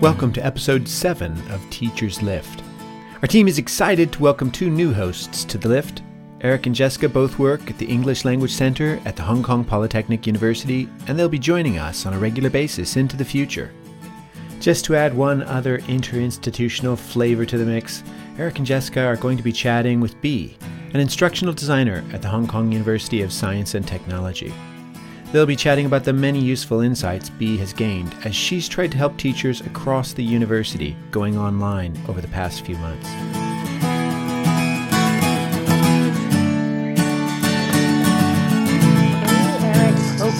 Welcome to episode 7 of Teachers Lift. Our team is excited to welcome two new hosts to the lift. Eric and Jessica both work at the English Language Center at the Hong Kong Polytechnic University, and they'll be joining us on a regular basis into the future. Just to add one other interinstitutional flavor to the mix, Eric and Jessica are going to be chatting with Bee, an instructional designer at the Hong Kong University of Science and Technology. They'll be chatting about the many useful insights Bee has gained as she's tried to help teachers across the university going online over the past few months.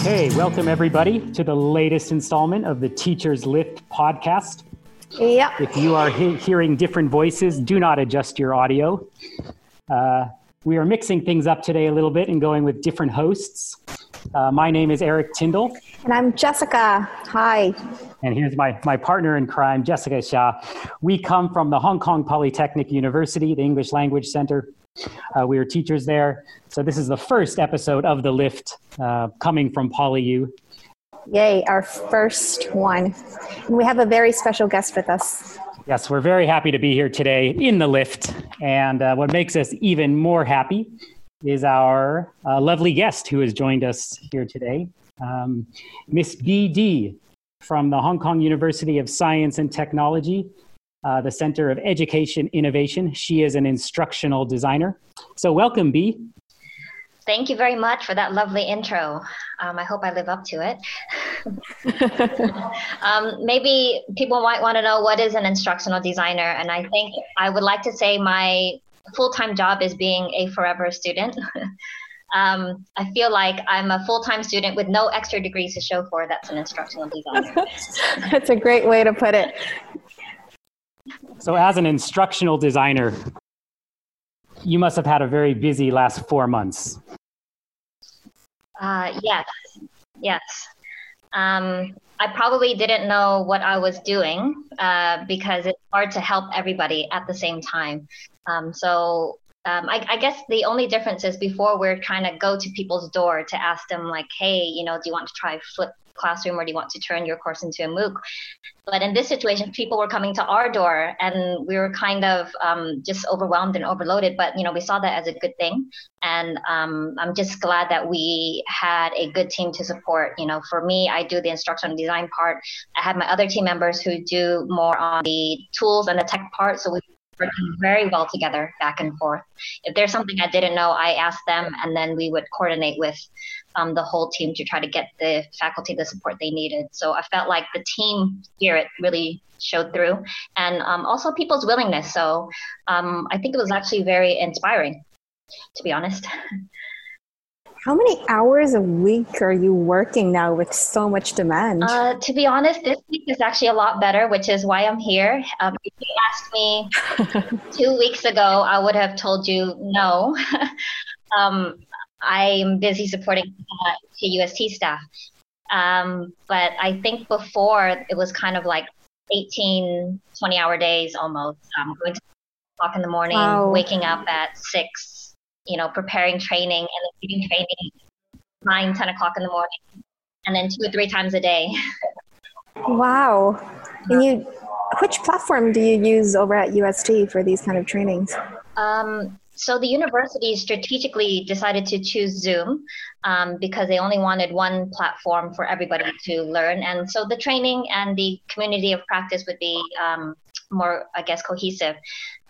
Okay, welcome everybody to the latest installment of the Teachers Lift podcast. Yeah. If you are he- hearing different voices, do not adjust your audio. Uh, we are mixing things up today a little bit and going with different hosts. Uh, my name is Eric Tyndall, And I'm Jessica. Hi. and here's my, my partner in crime, Jessica Xia. We come from the Hong Kong Polytechnic University, the English Language Center. Uh, we are teachers there. So this is the first episode of The Lift uh, coming from PolyU. Yay, our first one. And we have a very special guest with us. Yes, we're very happy to be here today in the lift. And uh, what makes us even more happy is our uh, lovely guest who has joined us here today, um, Miss BD from the Hong Kong University of Science and Technology, uh, the Center of Education Innovation. She is an instructional designer. So, welcome, B. Thank you very much for that lovely intro. Um, I hope I live up to it. um, maybe people might want to know what is an instructional designer, and I think I would like to say my full-time job is being a forever student. um, I feel like I'm a full-time student with no extra degrees to show for. That's an instructional designer. That's a great way to put it. So, as an instructional designer, you must have had a very busy last four months. Uh, yes, yes. Um, I probably didn't know what I was doing uh, because it's hard to help everybody at the same time. Um, so um, I, I, guess the only difference is before we're trying to go to people's door to ask them like, hey, you know, do you want to try flip classroom or do you want to turn your course into a MOOC? But in this situation, people were coming to our door and we were kind of um, just overwhelmed and overloaded. But, you know, we saw that as a good thing. And um, I'm just glad that we had a good team to support. You know, for me, I do the instructional design part. I have my other team members who do more on the tools and the tech part. So we working very well together back and forth. If there's something I didn't know, I asked them, and then we would coordinate with um, the whole team to try to get the faculty the support they needed. So I felt like the team spirit really showed through, and um, also people's willingness. So um, I think it was actually very inspiring, to be honest. How many hours a week are you working now with so much demand? Uh, to be honest, this week is actually a lot better, which is why I'm here. Um, if you asked me two weeks ago, I would have told you no. um, I'm busy supporting uh, UST staff. Um, but I think before it was kind of like 18, 20 hour days almost. Um, going to o'clock in the morning, wow. waking up at six, you know, preparing training and then reading training nine, 10 o'clock in the morning, and then two or three times a day. wow. And you, which platform do you use over at UST for these kind of trainings? Um, so the university strategically decided to choose Zoom um, because they only wanted one platform for everybody to learn, and so the training and the community of practice would be um, more, I guess, cohesive.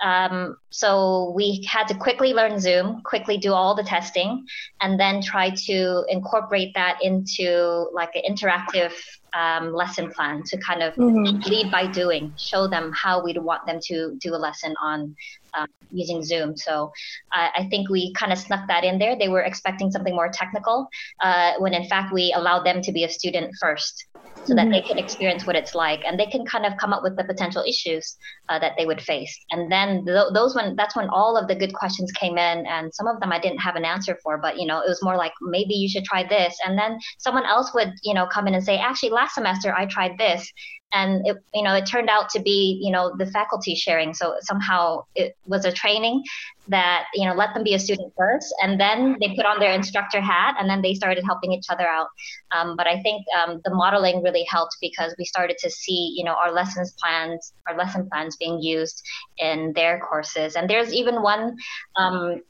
Um, so we had to quickly learn Zoom, quickly do all the testing, and then try to incorporate that into like an interactive um, lesson plan to kind of mm-hmm. lead by doing, show them how we'd want them to do a lesson on um, using Zoom. So I, I think we kind of snuck that in there. They were expecting something more technical, uh, when in fact we allowed them to be a student first so that they can experience what it's like and they can kind of come up with the potential issues uh, that they would face and then th- those when that's when all of the good questions came in and some of them i didn't have an answer for but you know it was more like maybe you should try this and then someone else would you know come in and say actually last semester i tried this and it you know it turned out to be you know the faculty sharing. So somehow it was a training that you know let them be a student first and then they put on their instructor hat and then they started helping each other out. Um, but i think um, the modeling really helped because we started to see you know our lessons plans our lesson plans being used in their courses. And there's even one um,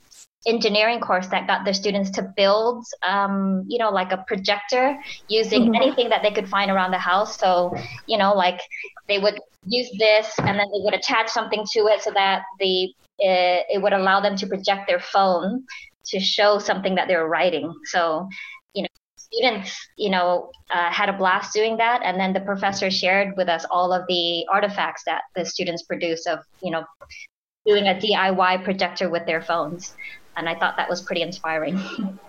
engineering course that got their students to build, um, you know, like a projector using mm-hmm. anything that they could find around the house. So, you know, like they would use this and then they would attach something to it so that the it, it would allow them to project their phone to show something that they were writing. So, you know, students, you know, uh, had a blast doing that. And then the professor shared with us all of the artifacts that the students produced of, you know, doing a DIY projector with their phones and I thought that was pretty inspiring.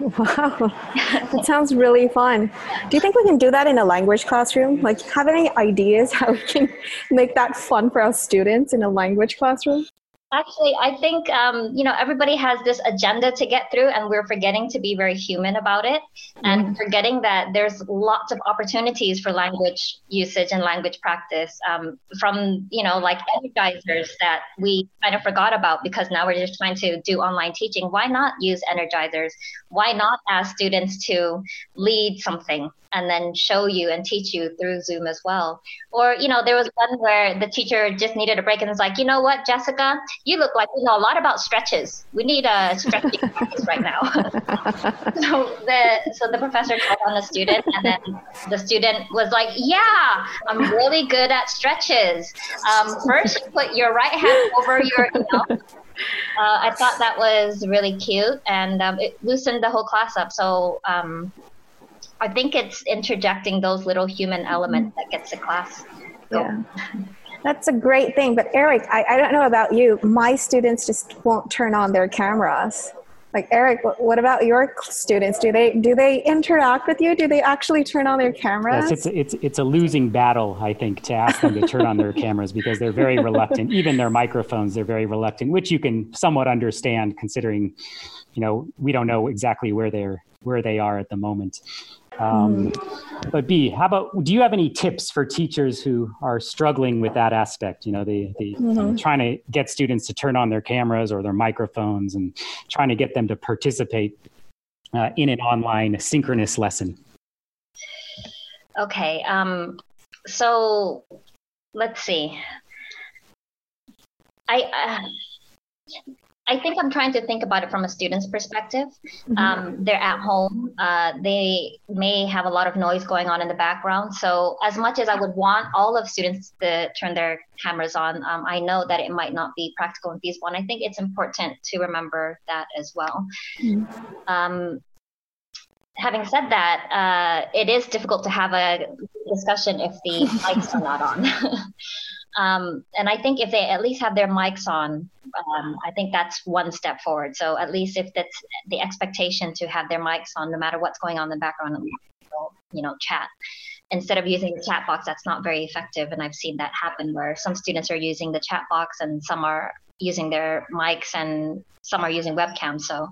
Wow, that sounds really fun. Do you think we can do that in a language classroom? Like, have any ideas how we can make that fun for our students in a language classroom? Actually, I think um, you know everybody has this agenda to get through, and we're forgetting to be very human about it, and mm-hmm. forgetting that there's lots of opportunities for language usage and language practice. Um, from you know like energizers that we kind of forgot about because now we're just trying to do online teaching. Why not use energizers? Why not ask students to lead something? and then show you and teach you through Zoom as well. Or, you know, there was one where the teacher just needed a break and was like, you know what, Jessica, you look like you know a lot about stretches. We need a stretching practice right now. so the so the professor called on the student and then the student was like, yeah, I'm really good at stretches. Um, first, put your right hand over your, you know, uh, I thought that was really cute and um, it loosened the whole class up. So um, I think it's interjecting those little human elements that gets the class going. Yeah. That's a great thing. But Eric, I, I don't know about you. My students just won't turn on their cameras. Like Eric, what about your students? Do they do they interact with you? Do they actually turn on their cameras? Yes, it's it's it's a losing battle, I think, to ask them to turn on their cameras because they're very reluctant. Even their microphones, they're very reluctant, which you can somewhat understand considering, you know, we don't know exactly where they're where they are at the moment. Um, but B, how about do you have any tips for teachers who are struggling with that aspect? You know, the, the mm-hmm. trying to get students to turn on their cameras or their microphones and trying to get them to participate uh, in an online synchronous lesson. Okay, um, so let's see. I. Uh, I think I'm trying to think about it from a student's perspective. Mm-hmm. Um, they're at home. Uh, they may have a lot of noise going on in the background. So, as much as I would want all of students to turn their cameras on, um, I know that it might not be practical and feasible. And I think it's important to remember that as well. Mm-hmm. Um, having said that, uh, it is difficult to have a discussion if the lights are not on. Um, and I think if they at least have their mics on, um, I think that's one step forward. So at least if that's the expectation to have their mics on, no matter what's going on in the background, you know, chat instead of using the chat box, that's not very effective. And I've seen that happen where some students are using the chat box and some are using their mics and some are using webcams. So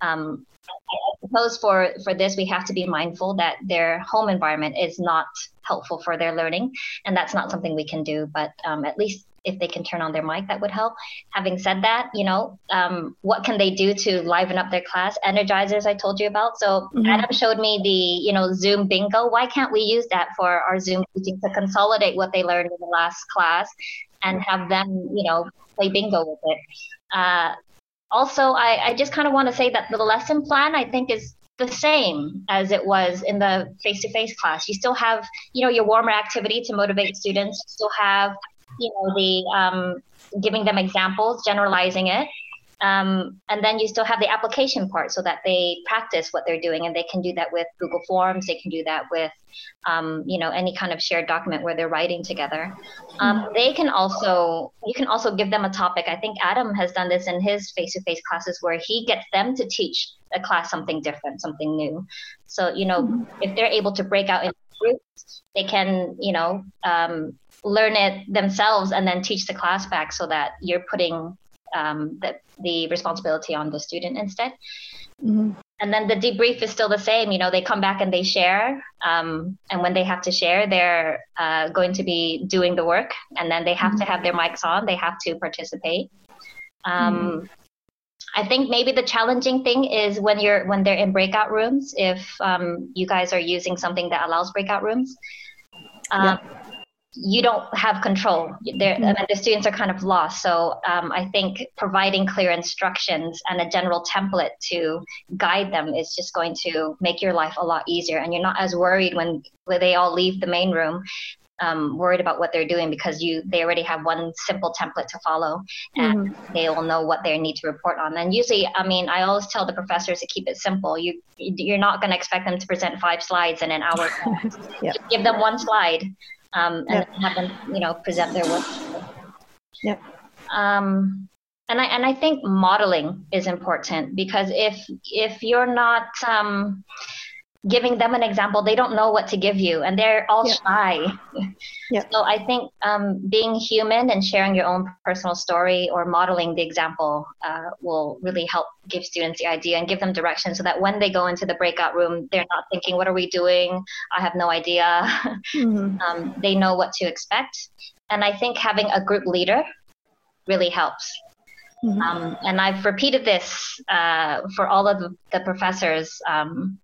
um, I suppose for, for this, we have to be mindful that their home environment is not helpful for their learning. And that's not something we can do, but um, at least if they can turn on their mic, that would help. Having said that, you know, um, what can they do to liven up their class? Energizers, I told you about. So mm-hmm. Adam showed me the, you know, Zoom bingo. Why can't we use that for our Zoom teaching to consolidate what they learned in the last class and have them, you know, play bingo with it? Uh, also, I, I just kind of want to say that the lesson plan, I think, is the same as it was in the face-to-face class. You still have, you know, your warmer activity to motivate students. You still have, you know, the um, giving them examples, generalizing it. Um, and then you still have the application part so that they practice what they're doing and they can do that with Google Forms. They can do that with, um, you know, any kind of shared document where they're writing together. Um, they can also, you can also give them a topic. I think Adam has done this in his face-to-face classes where he gets them to teach a class something different, something new. So, you know, mm-hmm. if they're able to break out in groups, they can, you know, um, learn it themselves and then teach the class back so that you're putting um, the, the responsibility on the student instead. Mm-hmm. and then the debrief is still the same. You know, they come back and they share. Um, and when they have to share, they're uh, going to be doing the work, and then they have mm-hmm. to have their mics on. They have to participate. Um, mm-hmm. I think maybe the challenging thing is when you're when they're in breakout rooms. If um, you guys are using something that allows breakout rooms, um, yeah you don't have control. There, mm-hmm. the students are kind of lost. So um, I think providing clear instructions and a general template to guide them is just going to make your life a lot easier, and you're not as worried when, when they all leave the main room. Um, worried about what they're doing because you they already have one simple template to follow and mm-hmm. they will know what they need to report on and usually i mean i always tell the professors to keep it simple you you're not going to expect them to present five slides in an hour yep. give them one slide um, and yep. have them, you know, present their work. Yep. Um, and I and I think modeling is important because if if you're not um, giving them an example, they don't know what to give you, and they're all yep. shy. Yep. So I think um, being human and sharing your own personal story or modeling the example uh, will really help give students the idea and give them direction, so that when they go into the breakout room, they're not thinking, "What are we doing? I have no idea." Mm-hmm. um, they know what to expect, and I think having a group leader really helps. Mm-hmm. Um, and I've repeated this uh, for all of the, the professors um,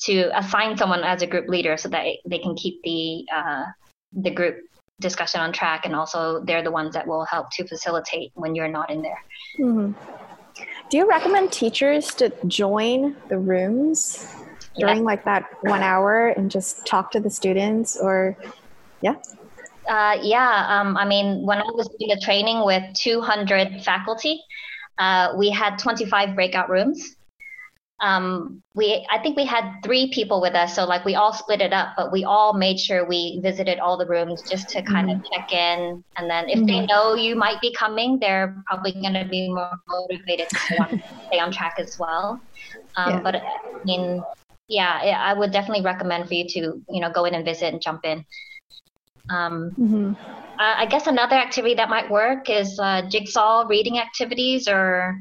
to assign someone as a group leader so that they can keep the uh, the group discussion on track and also they're the ones that will help to facilitate when you're not in there mm-hmm. do you recommend teachers to join the rooms during yeah. like that one hour and just talk to the students or yeah uh, yeah um, i mean when i was doing the training with 200 faculty uh, we had 25 breakout rooms um, we I think we had three people with us, so like we all split it up, but we all made sure we visited all the rooms just to kind mm-hmm. of check in. And then if mm-hmm. they know you might be coming, they're probably going to be more motivated to stay on, track as well. Um, yeah. But I mean, yeah, I would definitely recommend for you to you know go in and visit and jump in. Um, mm-hmm. I guess another activity that might work is uh, jigsaw reading activities or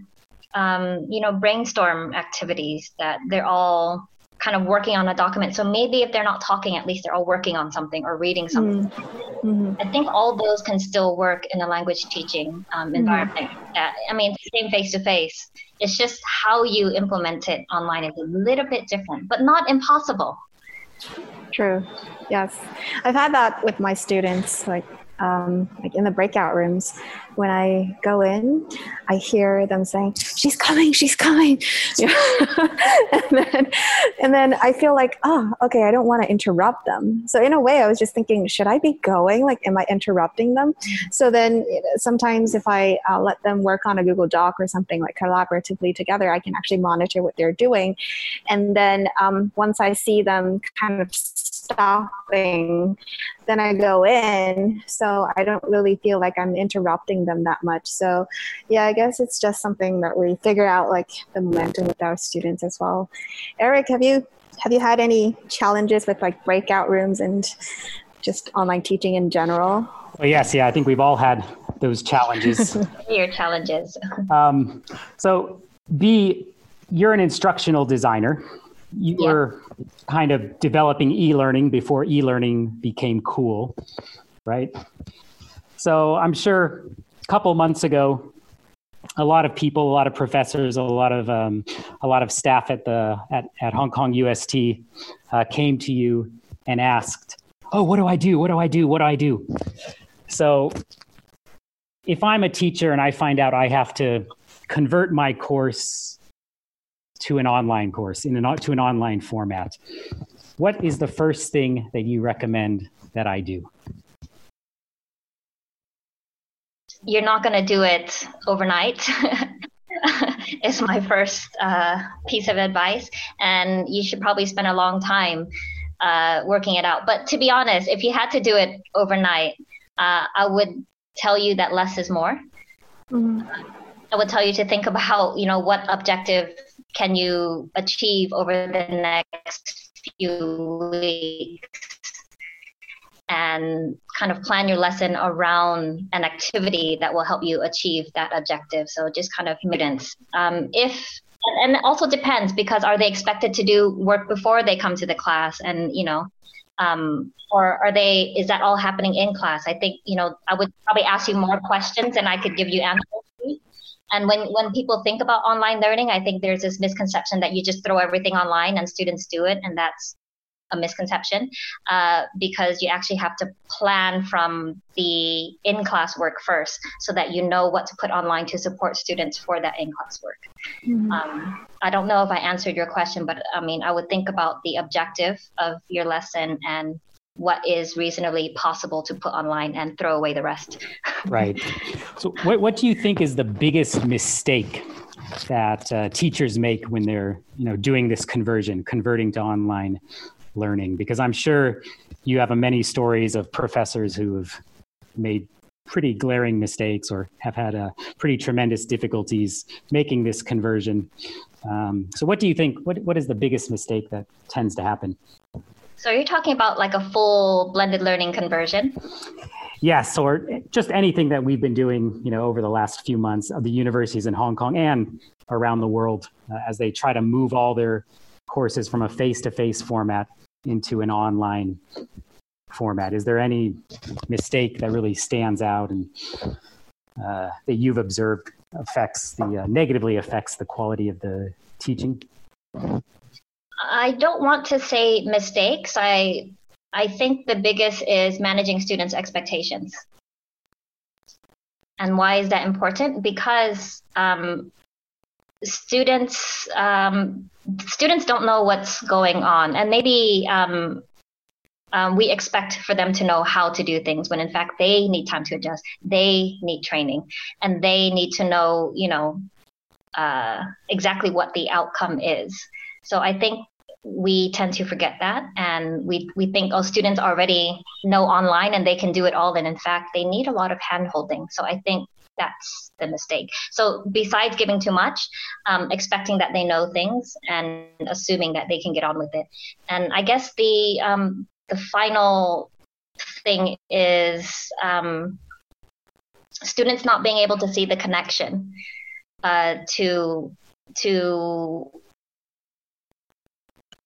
um, you know, brainstorm activities that they're all kind of working on a document. So maybe if they're not talking, at least they're all working on something or reading something. Mm-hmm. I think all those can still work in a language teaching um, mm-hmm. environment. Mm-hmm. That, I mean, same face to face. It's just how you implement it online is a little bit different, but not impossible. True. Yes. I've had that with my students. Like um, like in the breakout rooms, when I go in, I hear them saying, "She's coming, she's coming," and then and then I feel like, oh, okay, I don't want to interrupt them. So in a way, I was just thinking, should I be going? Like, am I interrupting them? So then sometimes if I uh, let them work on a Google Doc or something like collaboratively together, I can actually monitor what they're doing, and then um, once I see them kind of stopping, then I go in. So I don't really feel like I'm interrupting them that much. So yeah, I guess it's just something that we figure out like the momentum with our students as well. Eric, have you have you had any challenges with like breakout rooms and just online teaching in general? Well, yes, yeah, I think we've all had those challenges. Your challenges. Um, so, B, you're an instructional designer you yeah. were kind of developing e-learning before e-learning became cool, right? So I'm sure a couple months ago, a lot of people, a lot of professors, a lot of um, a lot of staff at the at, at Hong Kong UST uh, came to you and asked, "Oh, what do I do? What do I do? What do I do?" So, if I'm a teacher and I find out I have to convert my course to an online course in an to an online format. What is the first thing that you recommend that I do? You're not going to do it overnight. is my first uh, piece of advice, and you should probably spend a long time uh, working it out. But to be honest, if you had to do it overnight, uh, I would tell you that less is more. Mm-hmm. I would tell you to think about, you know, what objective can you achieve over the next few weeks? And kind of plan your lesson around an activity that will help you achieve that objective. So just kind of guidance um, if and it also depends because are they expected to do work before they come to the class? And you know um, or are they is that all happening in class? I think you know i would probably ask you more questions and i could give you answers and when when people think about online learning i think there's this misconception that you just throw everything online and students do it and that's a misconception uh, because you actually have to plan from the in class work first so that you know what to put online to support students for that in class work. Mm-hmm. Um, I don't know if I answered your question, but I mean, I would think about the objective of your lesson and what is reasonably possible to put online and throw away the rest. right. So, what, what do you think is the biggest mistake that uh, teachers make when they're you know doing this conversion, converting to online learning? Because I'm sure you have many stories of professors who have made pretty glaring mistakes or have had uh, pretty tremendous difficulties making this conversion. Um, so, what do you think? What what is the biggest mistake that tends to happen? So, you're talking about like a full blended learning conversion? Yes, or just anything that we've been doing, you know, over the last few months of the universities in Hong Kong and around the world uh, as they try to move all their courses from a face-to-face format into an online format. Is there any mistake that really stands out and uh, that you've observed affects the uh, negatively affects the quality of the teaching? I don't want to say mistakes. I I think the biggest is managing students' expectations. And why is that important? Because um, students um, students don't know what's going on, and maybe um, um, we expect for them to know how to do things when in fact they need time to adjust. They need training, and they need to know, you know, uh, exactly what the outcome is. So I think we tend to forget that and we, we think oh students already know online and they can do it all and in fact they need a lot of handholding so i think that's the mistake. So besides giving too much, um, expecting that they know things and assuming that they can get on with it. And I guess the um, the final thing is um, students not being able to see the connection uh, to to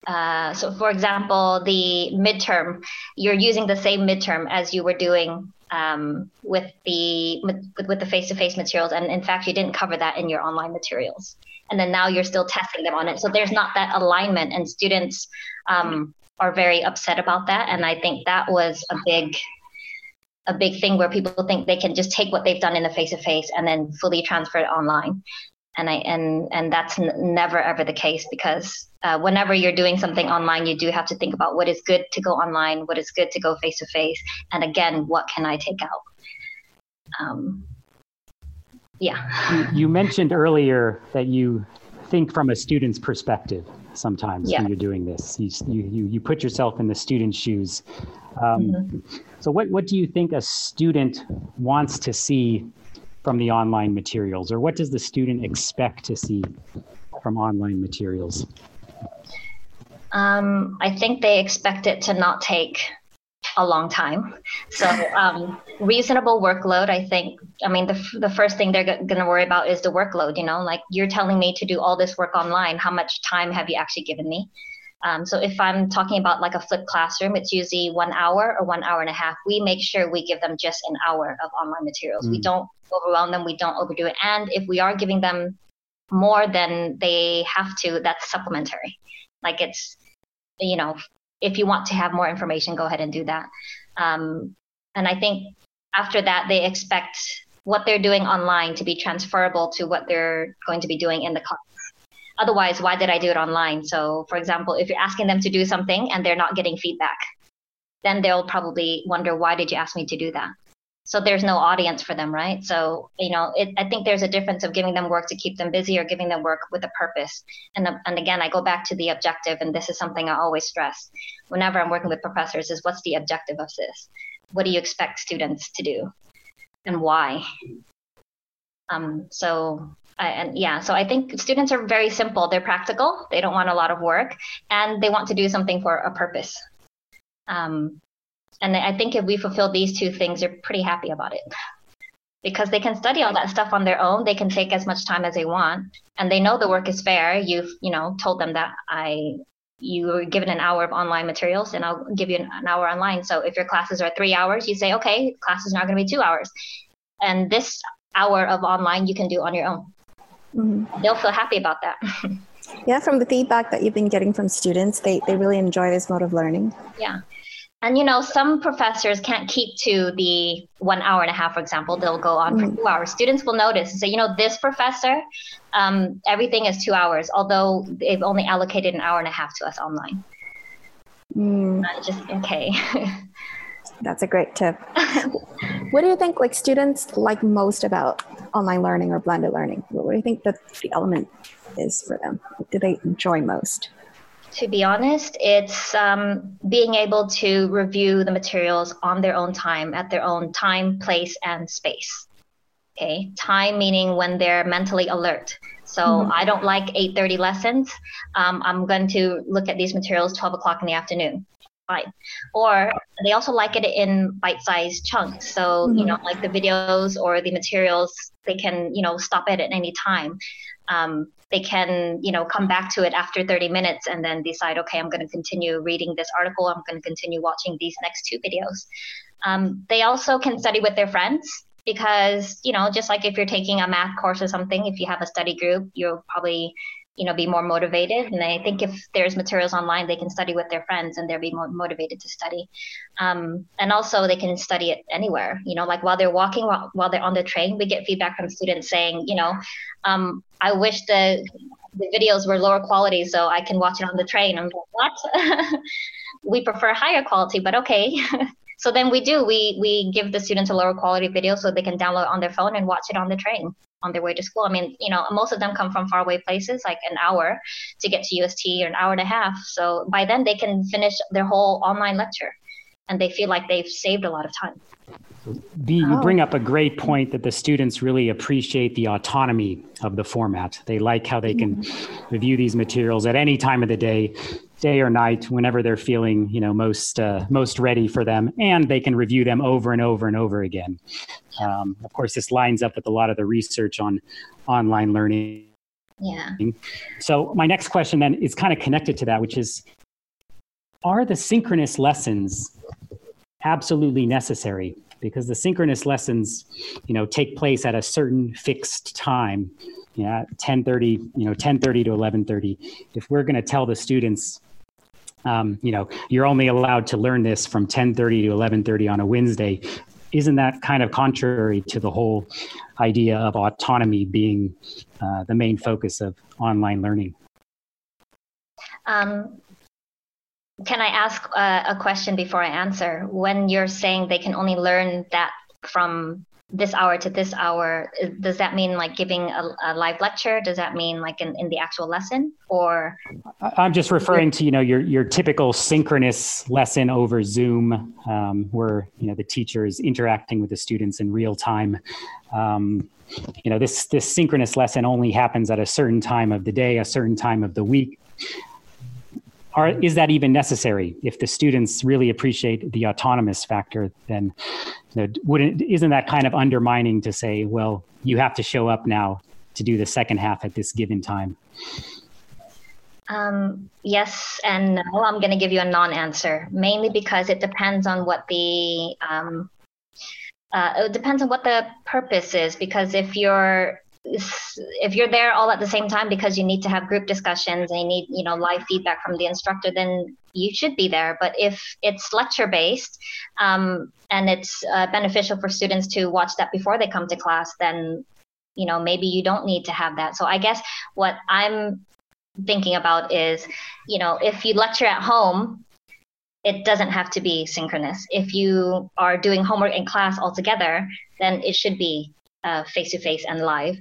uh, so for example the midterm you're using the same midterm as you were doing um, with the with, with the face-to-face materials. And in fact you didn't cover that in your online materials. And then now you're still testing them on it. So there's not that alignment. And students um, are very upset about that. And i think that was a big a big thing where people think they can just take what they've done in the face-to-face and then fully transfer it online and I and and that's n- never ever the case because uh, whenever you're doing something online, you do have to think about what is good to go online, what is good to go face to face, and again, what can I take out? Um, yeah. You, you, mentioned earlier that you think from a student's perspective sometimes yeah. when you're doing this. You, you, you put yourself in the student's shoes. Um, mm-hmm. So, what, what do you think a student wants to see from the online materials, or what does the student expect to see from online materials? Um, I think they expect it to not take a long time. So, um, reasonable workload, I think, I mean, the, the first thing they're g- going to worry about is the workload. You know, like you're telling me to do all this work online. How much time have you actually given me? Um, so if I'm talking about like a flipped classroom, it's usually one hour or one hour and a half. We make sure we give them just an hour of online materials. Mm. We don't overwhelm them. We don't overdo it. And if we are giving them more than they have to, that's supplementary. Like it's, you know, if you want to have more information, go ahead and do that. Um, and I think after that, they expect what they're doing online to be transferable to what they're going to be doing in the class otherwise why did i do it online? So for example if you're asking them to do something and they're not getting feedback then they'll probably wonder why did you ask me to do that? So there's no audience for them right? So you know it, i think there's a difference of giving them work to keep them busy or giving them work with a purpose. And, and again i go back to the objective and this is something i always stress whenever i'm working with professors is what's the objective of this? What do you expect students to do? And why? Um, so and yeah, so I think students are very simple. They're practical. They don't want a lot of work, and they want to do something for a purpose. Um, and I think if we fulfill these two things, they're pretty happy about it. because they can study all that stuff on their own. They can take as much time as they want, and they know the work is fair. You've you know told them that I you were given an hour of online materials, and I'll give you an hour online. So if your classes are three hours, you say okay, class is now going to be two hours, and this hour of online you can do on your own. Mm-hmm. They'll feel happy about that. yeah, from the feedback that you've been getting from students, they they really enjoy this mode of learning. Yeah. And you know, some professors can't keep to the one hour and a half, for example. They'll go on mm-hmm. for two hours. Students will notice and say, you know, this professor, um, everything is two hours, although they've only allocated an hour and a half to us online. Mm. Uh, just okay. That's a great tip. what do you think like students like most about online learning or blended learning? What do you think that the element is for them? What do they enjoy most? to be honest, it's um, being able to review the materials on their own time, at their own time, place, and space. Okay, time meaning when they're mentally alert. So mm-hmm. I don't like 8:30 lessons. Um, I'm going to look at these materials 12 o'clock in the afternoon. Fine. Or they also like it in bite-sized chunks. So mm-hmm. you know, like the videos or the materials, they can you know stop it at any time. Um, they can you know come back to it after 30 minutes and then decide okay i'm going to continue reading this article i'm going to continue watching these next two videos um, they also can study with their friends because you know just like if you're taking a math course or something if you have a study group you'll probably you know be more motivated. And i think if there's materials online they can study with their friends and they'll be more motivated to study. Um, and also they can study it anywhere you know like while they're walking while, while they're on the train we get feedback from students saying you know um, i wish the the videos were lower quality so i can watch it on the train. I'm like what? We prefer higher quality but okay. So then we do we we give the students a lower quality video so they can download on their phone and watch it on the train on their way to school. I mean, you know, most of them come from faraway places, like an hour to get to UST or an hour and a half. So by then they can finish their whole online lecture and they feel like they've saved a lot of time. B, you oh. bring up a great point that the students really appreciate the autonomy of the format. They like how they can mm-hmm. review these materials at any time of the day day or night whenever they're feeling you know most uh, most ready for them and they can review them over and over and over again. Um, of course this lines up with a lot of the research on online learning. Yeah. So my next question then is kind of connected to that which is are the synchronous lessons absolutely necessary? Because the synchronous lessons you know take place at a certain fixed time. Yeah 10:30 you know 10:30 to 11:30 if we're going to tell the students um, you know, you're only allowed to learn this from 10:30 to 11:30 on a Wednesday. Isn't that kind of contrary to the whole idea of autonomy being uh, the main focus of online learning? Um, can I ask uh, a question before I answer? When you're saying they can only learn that from this hour to this hour does that mean like giving a, a live lecture? Does that mean like in, in the actual lesson? Or i'm just referring to you know your your typical synchronous lesson over zoom um, where you know the teacher is interacting with the students in real time. Um, you know this this synchronous lesson only happens at a certain time of the day a certain time of the week are, is that even necessary? If the students really appreciate the autonomous factor, then you know, wouldn't isn't that kind of undermining to say, well, you have to show up now to do the second half at this given time? Um, yes and no. I'm going to give you a non-answer, mainly because it depends on what the um, uh, it depends on what the purpose is. Because if you're if you're there all at the same time because you need to have group discussions and you need you know live feedback from the instructor then you should be there. But if it's lecture based um, and it's uh, beneficial for students to watch that before they come to class then you know maybe you don't need to have that. So i guess what i'm thinking about is you know if you lecture at home it doesn't have to be synchronous. If you are doing homework in class altogether then it should be face to face and live.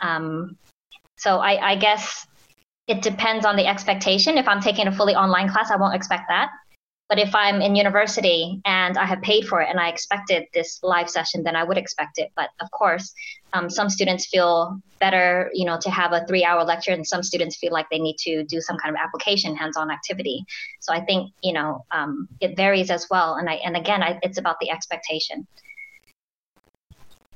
Um, so I, I guess it depends on the expectation. If I'm taking a fully online class, I won't expect that. But if I'm in university and I have paid for it and I expected this live session, then I would expect it. But of course, um, some students feel better, you know, to have a three-hour lecture, and some students feel like they need to do some kind of application, hands-on activity. So I think, you know, um, it varies as well. And I, and again, I, it's about the expectation.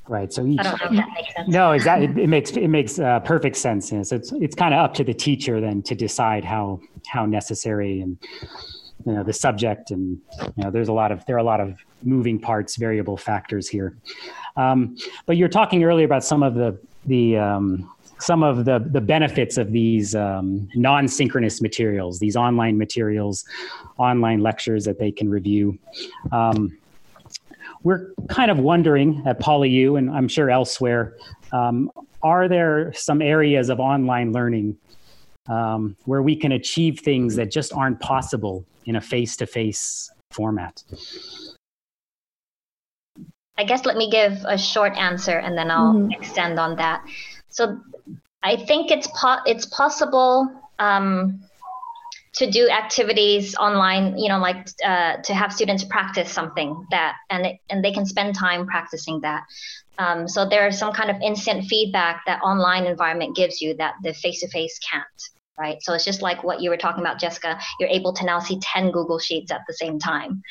Right. So each, I don't know if that makes sense. No, exactly. It, it makes it makes uh, perfect sense. So it's it's kind of up to the teacher then to decide how how necessary and you know the subject and you know there's a lot of there are a lot of moving parts, variable factors here. Um, but you're talking earlier about some of the the um, some of the the benefits of these um, non-synchronous materials, these online materials, online lectures that they can review. Um, we're kind of wondering at PolyU, and I'm sure elsewhere, um, are there some areas of online learning um, where we can achieve things that just aren't possible in a face-to-face format? I guess let me give a short answer and then I'll mm-hmm. extend on that. So I think it's po- it's possible um, to do activities online, you know, like uh, to have students practice something that, and it, and they can spend time practicing that. Um, so there's some kind of instant feedback that online environment gives you that the face-to-face can't, right? So it's just like what you were talking about, Jessica. You're able to now see 10 Google Sheets at the same time.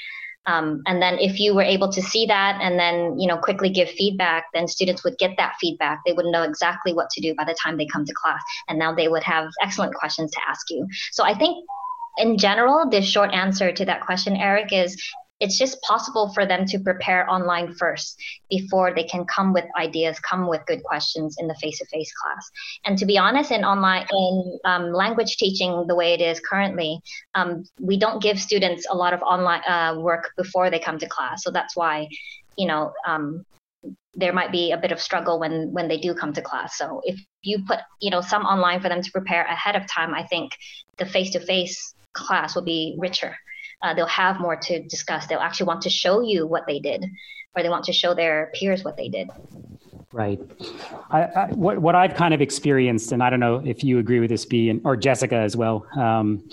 Um, and then if you were able to see that and then you know quickly give feedback then students would get that feedback. They would know exactly what to do by the time they come to class. And now they would have excellent questions to ask you. So i think in general the short answer to that question eric is it's just possible for them to prepare online first before they can come with ideas come with good questions in the face-to-face class. And to be honest in online in um, language teaching the way it is currently um, we don't give students a lot of online uh, work before they come to class. So that's why you know um, there might be a bit of struggle when when they do come to class. So if you put you know some online for them to prepare ahead of time i think the face-to-face class will be richer uh, they'll have more to discuss. They'll actually want to show you what they did, or they want to show their peers what they did. Right. I, I, what what I've kind of experienced, and I don't know if you agree with this, B, and, or Jessica as well. Um,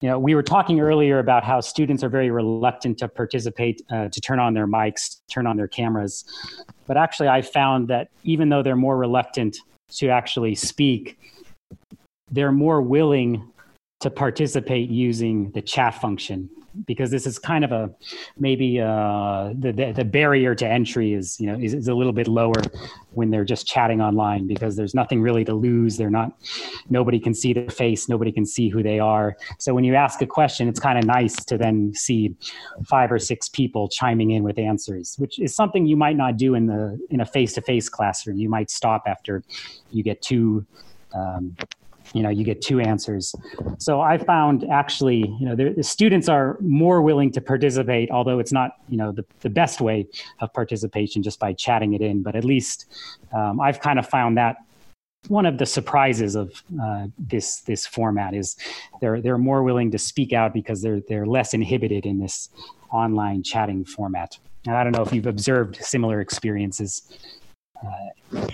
you know, we were talking earlier about how students are very reluctant to participate, uh, to turn on their mics, turn on their cameras. But actually, I found that even though they're more reluctant to actually speak, they're more willing to participate using the chat function because this is kind of a maybe uh, the, the, the barrier to entry is you know is, is, a little bit lower when they're just chatting online because there's nothing really to lose. They're not nobody can see their face. Nobody can see who they are. So when you ask a question it's kind of nice to then see five or six people chiming in with answers which is something you might not do in the in a face-to-face classroom. You might stop after you get two um, you know you get two answers. So i found actually you know the, the, students are more willing to participate although it's not you know the, the best way of participation just by chatting it in but at least um, i've kind of found that one of the surprises of uh, this this format is they're they're more willing to speak out because they're they're less inhibited in this online chatting format. And i don't know if you've observed similar experiences. Uh,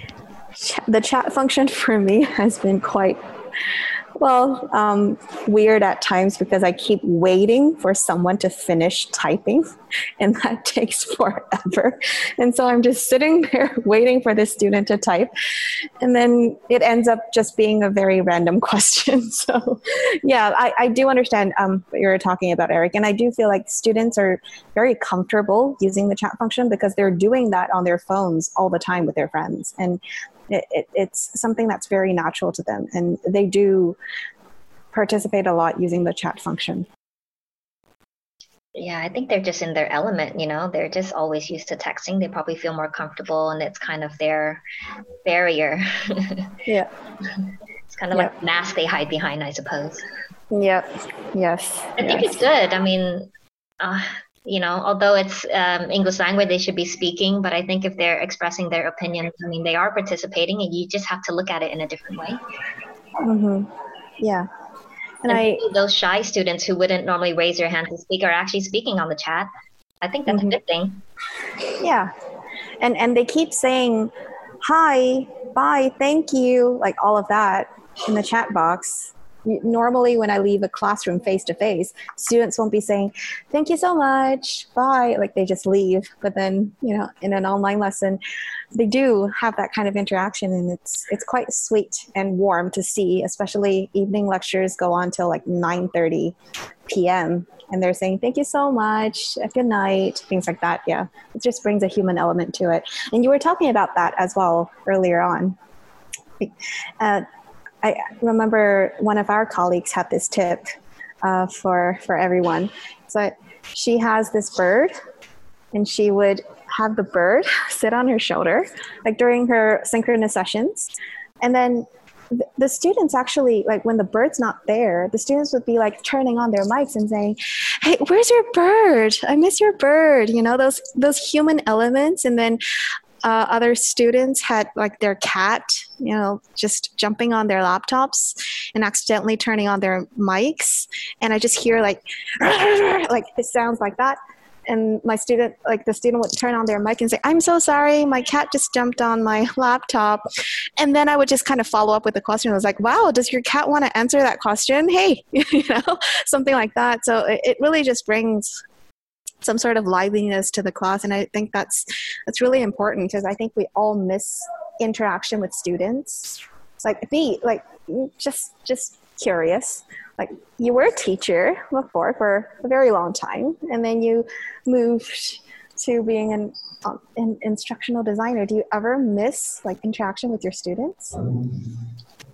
the chat function for me has been quite well, um, weird at times because I keep waiting for someone to finish typing, and that takes forever. And so I'm just sitting there waiting for this student to type, and then it ends up just being a very random question. So, yeah, I, I do understand um, what you're talking about, Eric, and I do feel like students are very comfortable using the chat function because they're doing that on their phones all the time with their friends, and it, it, it's something that's very natural to them, and they do participate a lot using the chat function. Yeah, I think they're just in their element, you know, they're just always used to texting. They probably feel more comfortable and it's kind of their barrier. yeah. It's kind of like mask they hide behind, I suppose. Yep. Yes. I think it's good. I mean, uh, you know, although it's um, English language, they should be speaking. But I think if they're expressing their opinions, I mean, they are participating, and you just have to look at it in a different way. Mm-hmm. Yeah. And, and I those shy students who wouldn't normally raise their hand to speak are actually speaking on the chat. I think that's mm-hmm. a good thing. Yeah, and and they keep saying hi, bye, thank you, like all of that in the chat box normally when I leave a classroom face to face, students won't be saying, "Thank you so much, bye," like they just leave. But then, you know, in an online lesson, they do have that kind of interaction, and it's it's quite sweet and warm to see. Especially evening lectures go on till like nine thirty p.m. and they're saying thank you so much, good night, things like that. Yeah, it just brings a human element to it. And you were talking about that as well earlier on. Uh, I remember one of our colleagues had this tip uh, for for everyone. So she has this bird, and she would have the bird sit on her shoulder, like during her synchronous sessions, and then the students actually like when the bird's not there the students would be like turning on their mics and saying hey where's your bird? I miss your bird you know those those human elements. And then uh, other students had like their cat, you know, just jumping on their laptops and accidentally turning on their mics, and I just hear like, like it sounds like that. And my student, like the student would turn on their mic and say, I'm so sorry, my cat just jumped on my laptop. And then I would just kind of follow up with the question. I was like, wow, does your cat want to answer that question? Hey, you know, something like that. So it, it really just brings some sort of liveliness to the class. And i think that's that's really important because i think we all miss interaction with students. It's like be like just just curious. Like you were a teacher before for a very long time and then you moved to being an, um, an instructional designer. Do you ever miss like interaction with your students?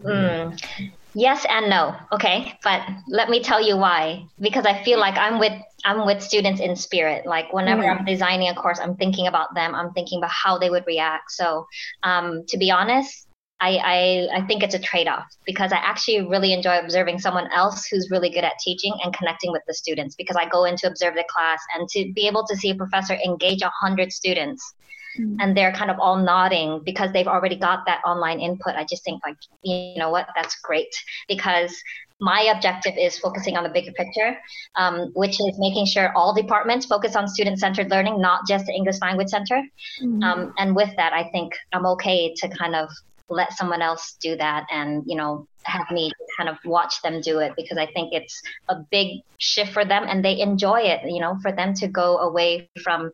Mm. Yes and no. Okay, but let me tell you why. Because I feel like I'm with I'm with students in spirit. Like whenever mm-hmm. I'm designing a course, I'm thinking about them. I'm thinking about how they would react. So, um, to be honest, I, I I think it's a trade off because I actually really enjoy observing someone else who's really good at teaching and connecting with the students. Because I go in to observe the class and to be able to see a professor engage a hundred students mm-hmm. and they're kind of all nodding because they've already got that online input i just think like you know what that's great because my objective is focusing on the bigger picture, um, which is making sure all departments focus on student centered learning, not just the English language center. Mm-hmm. Um, and with that, I think I'm okay to kind of let someone else do that and, you know, have me kind of watch them do it because I think it's a big shift for them and they enjoy it, you know, for them to go away from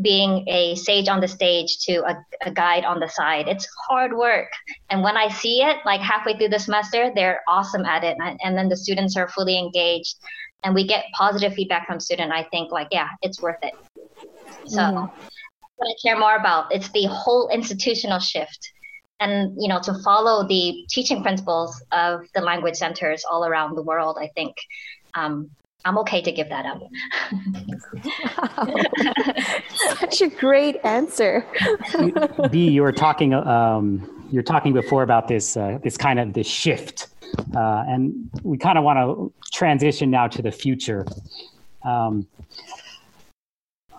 being a sage on the stage to a, a guide on the side. It's hard work. And when I see it, like halfway through the semester, they're awesome at it. And, and then the students are fully engaged and we get positive feedback from student. I think like, yeah, it's worth it. So mm. what I care more about, it's the whole institutional shift and you know to follow the teaching principles of the language centers all around the world i think um, i'm okay to give that up. Such a great answer. B you were talking um, you're talking before about this uh, this kind of this shift uh, and we kind of want to transition now to the future. Um,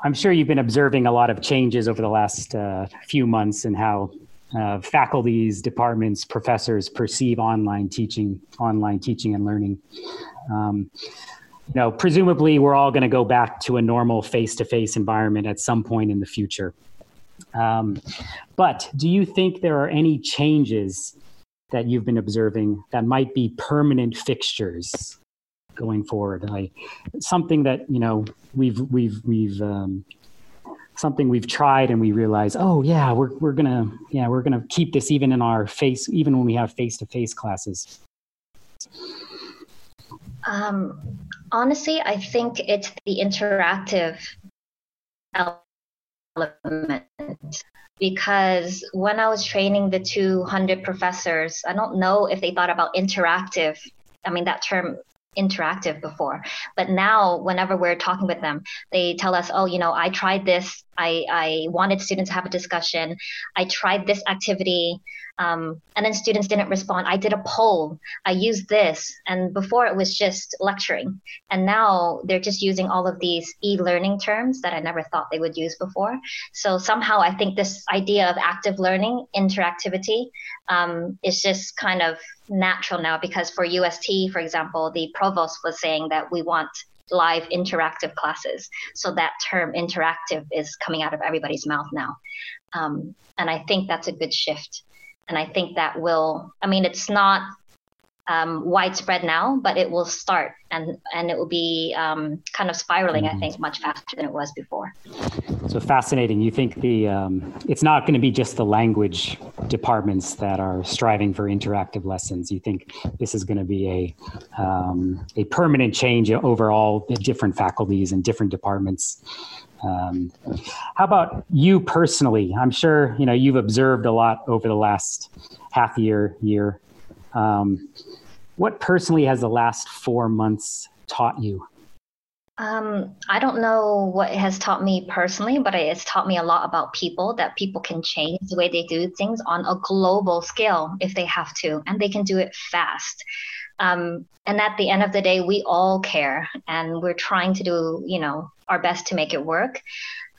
I'm sure you've been observing a lot of changes over the last uh, few months and how uh, faculties, departments, professors perceive online teaching, online teaching and learning. Um, you know, presumably we're all going to go back to a normal face-to-face environment at some point in the future. Um, but do you think there are any changes that you've been observing that might be permanent fixtures going forward? Like something that you know we've we've we've um, something we've tried and we realize, oh yeah, we're we're gonna yeah we're gonna keep this even in our face even when we have face to face classes. Um, honestly, I think it's the interactive element because when I was training the 200 professors, I don't know if they thought about interactive. I mean, that term interactive before but now whenever we're talking with them they tell us oh you know i tried this i i wanted students to have a discussion. I tried this activity um, and then students didn't respond. I did a poll. I used this and before it was just lecturing. And now they're just using all of these e-learning terms that i never thought they would use before. So somehow i think this idea of active learning interactivity um, is just kind of natural now because for UST for example the provost was saying that we want live interactive classes so that term interactive is coming out of everybody's mouth now um, and i think that's a good shift and I think that will, I mean, it's not um, widespread now, but it will start and and it will be um, kind of spiraling. Mm-hmm. I think much faster than it was before. So fascinating. You think the um, it's not going to be just the language departments that are striving for interactive lessons. You think this is going to be a um, a permanent change over all the different faculties and different departments. Um, how about you personally? I'm sure you know you've observed a lot over the last half year year. Um, what personally has the last four months taught you? Um, I don't know what it has taught me personally, but it's taught me a lot about people that people can change the way they do things on a global scale if they have to, and they can do it fast. Um, and at the end of the day, we all care, and we're trying to do, you know, our best to make it work.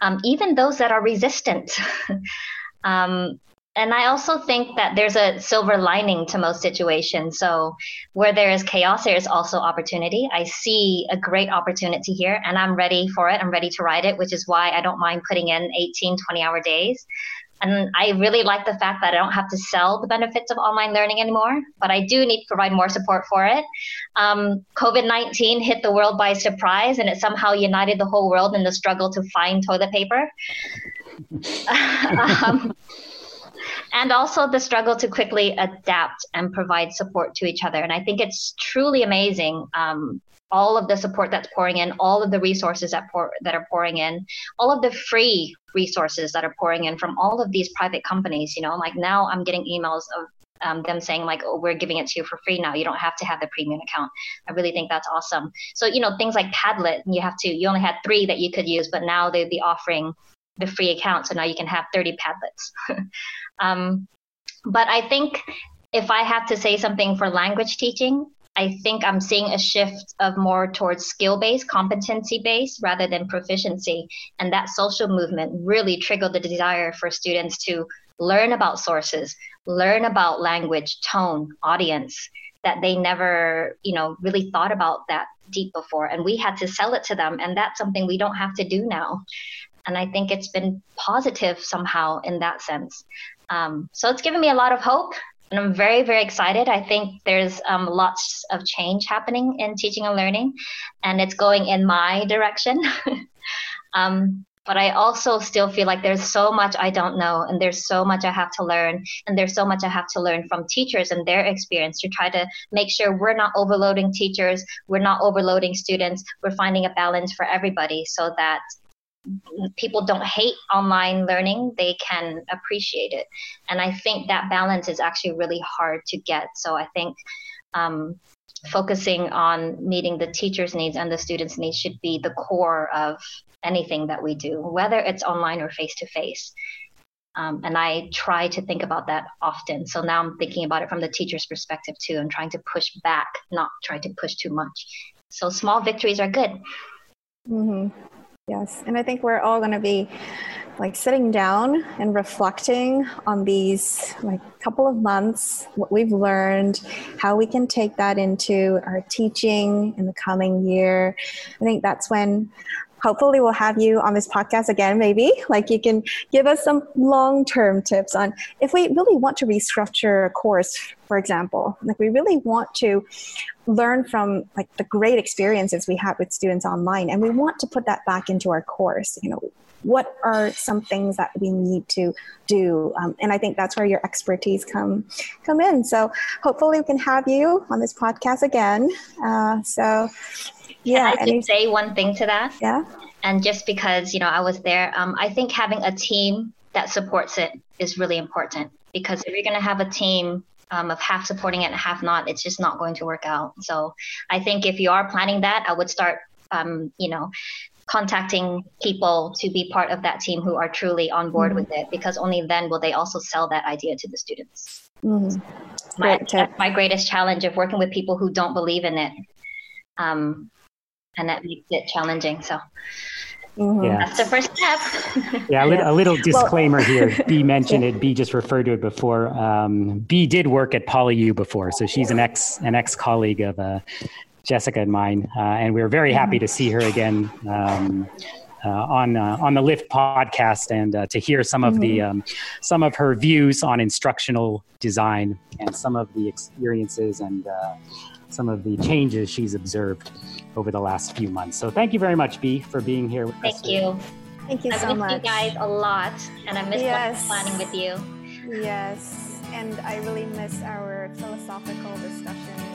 Um, even those that are resistant. um, and I also think that there's a silver lining to most situations. So where there is chaos, there is also opportunity. I see a great opportunity here and I'm ready for it. I'm ready to ride it, which is why I don't mind putting in 18, 20 hour days. And I really like the fact that I don't have to sell the benefits of online learning anymore, but I do need to provide more support for it. Um, COVID 19 hit the world by surprise and it somehow united the whole world in the struggle to find toilet paper. um, and also the struggle to quickly adapt and provide support to each other. And I think it's truly amazing. Um, all of the support that's pouring in, all of the resources that pour, that are pouring in, all of the free resources that are pouring in from all of these private companies. You know, like now I'm getting emails of um, them saying like, "Oh, we're giving it to you for free now. You don't have to have the premium account." I really think that's awesome. So you know, things like Padlet, you have to. You only had three that you could use, but now they'd be offering the free account, so now you can have 30 Padlets. Um, but I think if I have to say something for language teaching, I think I'm seeing a shift of more towards skill based, competency based rather than proficiency. And that social movement really triggered the desire for students to learn about sources, learn about language, tone, audience that they never, you know, really thought about that deep before. And we had to sell it to them. And that's something we don't have to do now. And I think it's been positive somehow in that sense. Um, so it's given me a lot of hope, and I'm very, very excited. I think there's um, lots of change happening in teaching and learning, and it's going in my direction. um, but I also still feel like there's so much I don't know, and there's so much I have to learn, and there's so much I have to learn from teachers and their experience to try to make sure we're not overloading teachers, we're not overloading students, we're finding a balance for everybody so that people don't hate online learning they can appreciate it and i think that balance is actually really hard to get so i think um, focusing on meeting the teachers needs and the students needs should be the core of anything that we do whether it's online or face to face and I try to think about that often. So now I'm thinking about it from the teacher's perspective too, and trying to push back, not try to push too much. So small victories are good. Mm-hmm. Yes, and I think we're all going to be like sitting down and reflecting on these like couple of months, what we've learned, how we can take that into our teaching in the coming year. I think that's when hopefully we'll have you on this podcast again maybe like you can give us some long-term tips on if we really want to restructure a course for example like we really want to learn from like the great experiences we had with students online and we want to put that back into our course you know what are some things that we need to do um, and i think that's where your expertise come come in so hopefully we can have you on this podcast again uh, so yeah. Can I just say one thing to that? Yeah. And just because, you know, I was there, um, I think having a team that supports it is really important because if you're going to have a team um, of half supporting it and half not, it's just not going to work out. So I think if you are planning that, I would start, um, you know, contacting people to be part of that team who are truly on board mm-hmm. with it because only then will they also sell that idea to the students. Mm-hmm. My, my greatest challenge of working with people who don't believe in it um, and that makes it challenging. So mm-hmm. yeah. that's the first step. yeah, a little, a little disclaimer well, here. B mentioned it. B just referred to it before. Um, B did work at PolyU before, so she's an ex an ex colleague of uh, Jessica and mine, uh, and we are very happy to see her again. Um, uh, on uh, on the Lift podcast and uh, to hear some of mm-hmm. the um, some of her views on instructional design and some of the experiences and uh, some of the changes she's observed over the last few months. So thank you very much, B, for being here with thank us. Thank you. Thank you I so much. I miss you guys a lot, and I miss yes. planning with you. Yes, and I really miss our philosophical discussion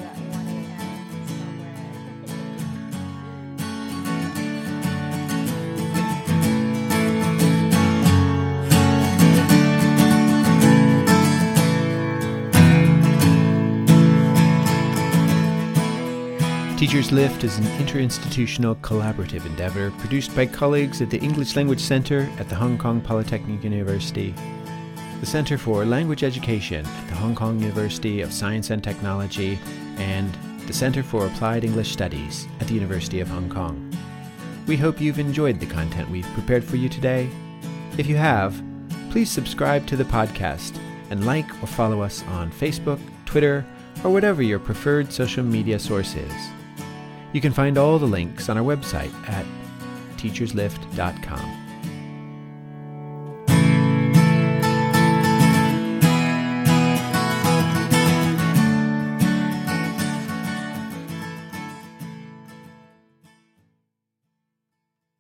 Teachers Lift is an interinstitutional collaborative endeavour produced by colleagues at the English Language Centre at the Hong Kong Polytechnic University the Center for Language Education at the Hong Kong University of Science and Technology, and the Center for Applied English Studies at the University of Hong Kong. We hope you've enjoyed the content we've prepared for you today. If you have, please subscribe to the podcast and like or follow us on Facebook, Twitter, or whatever your preferred social media source is. You can find all the links on our website at teacherslift.com.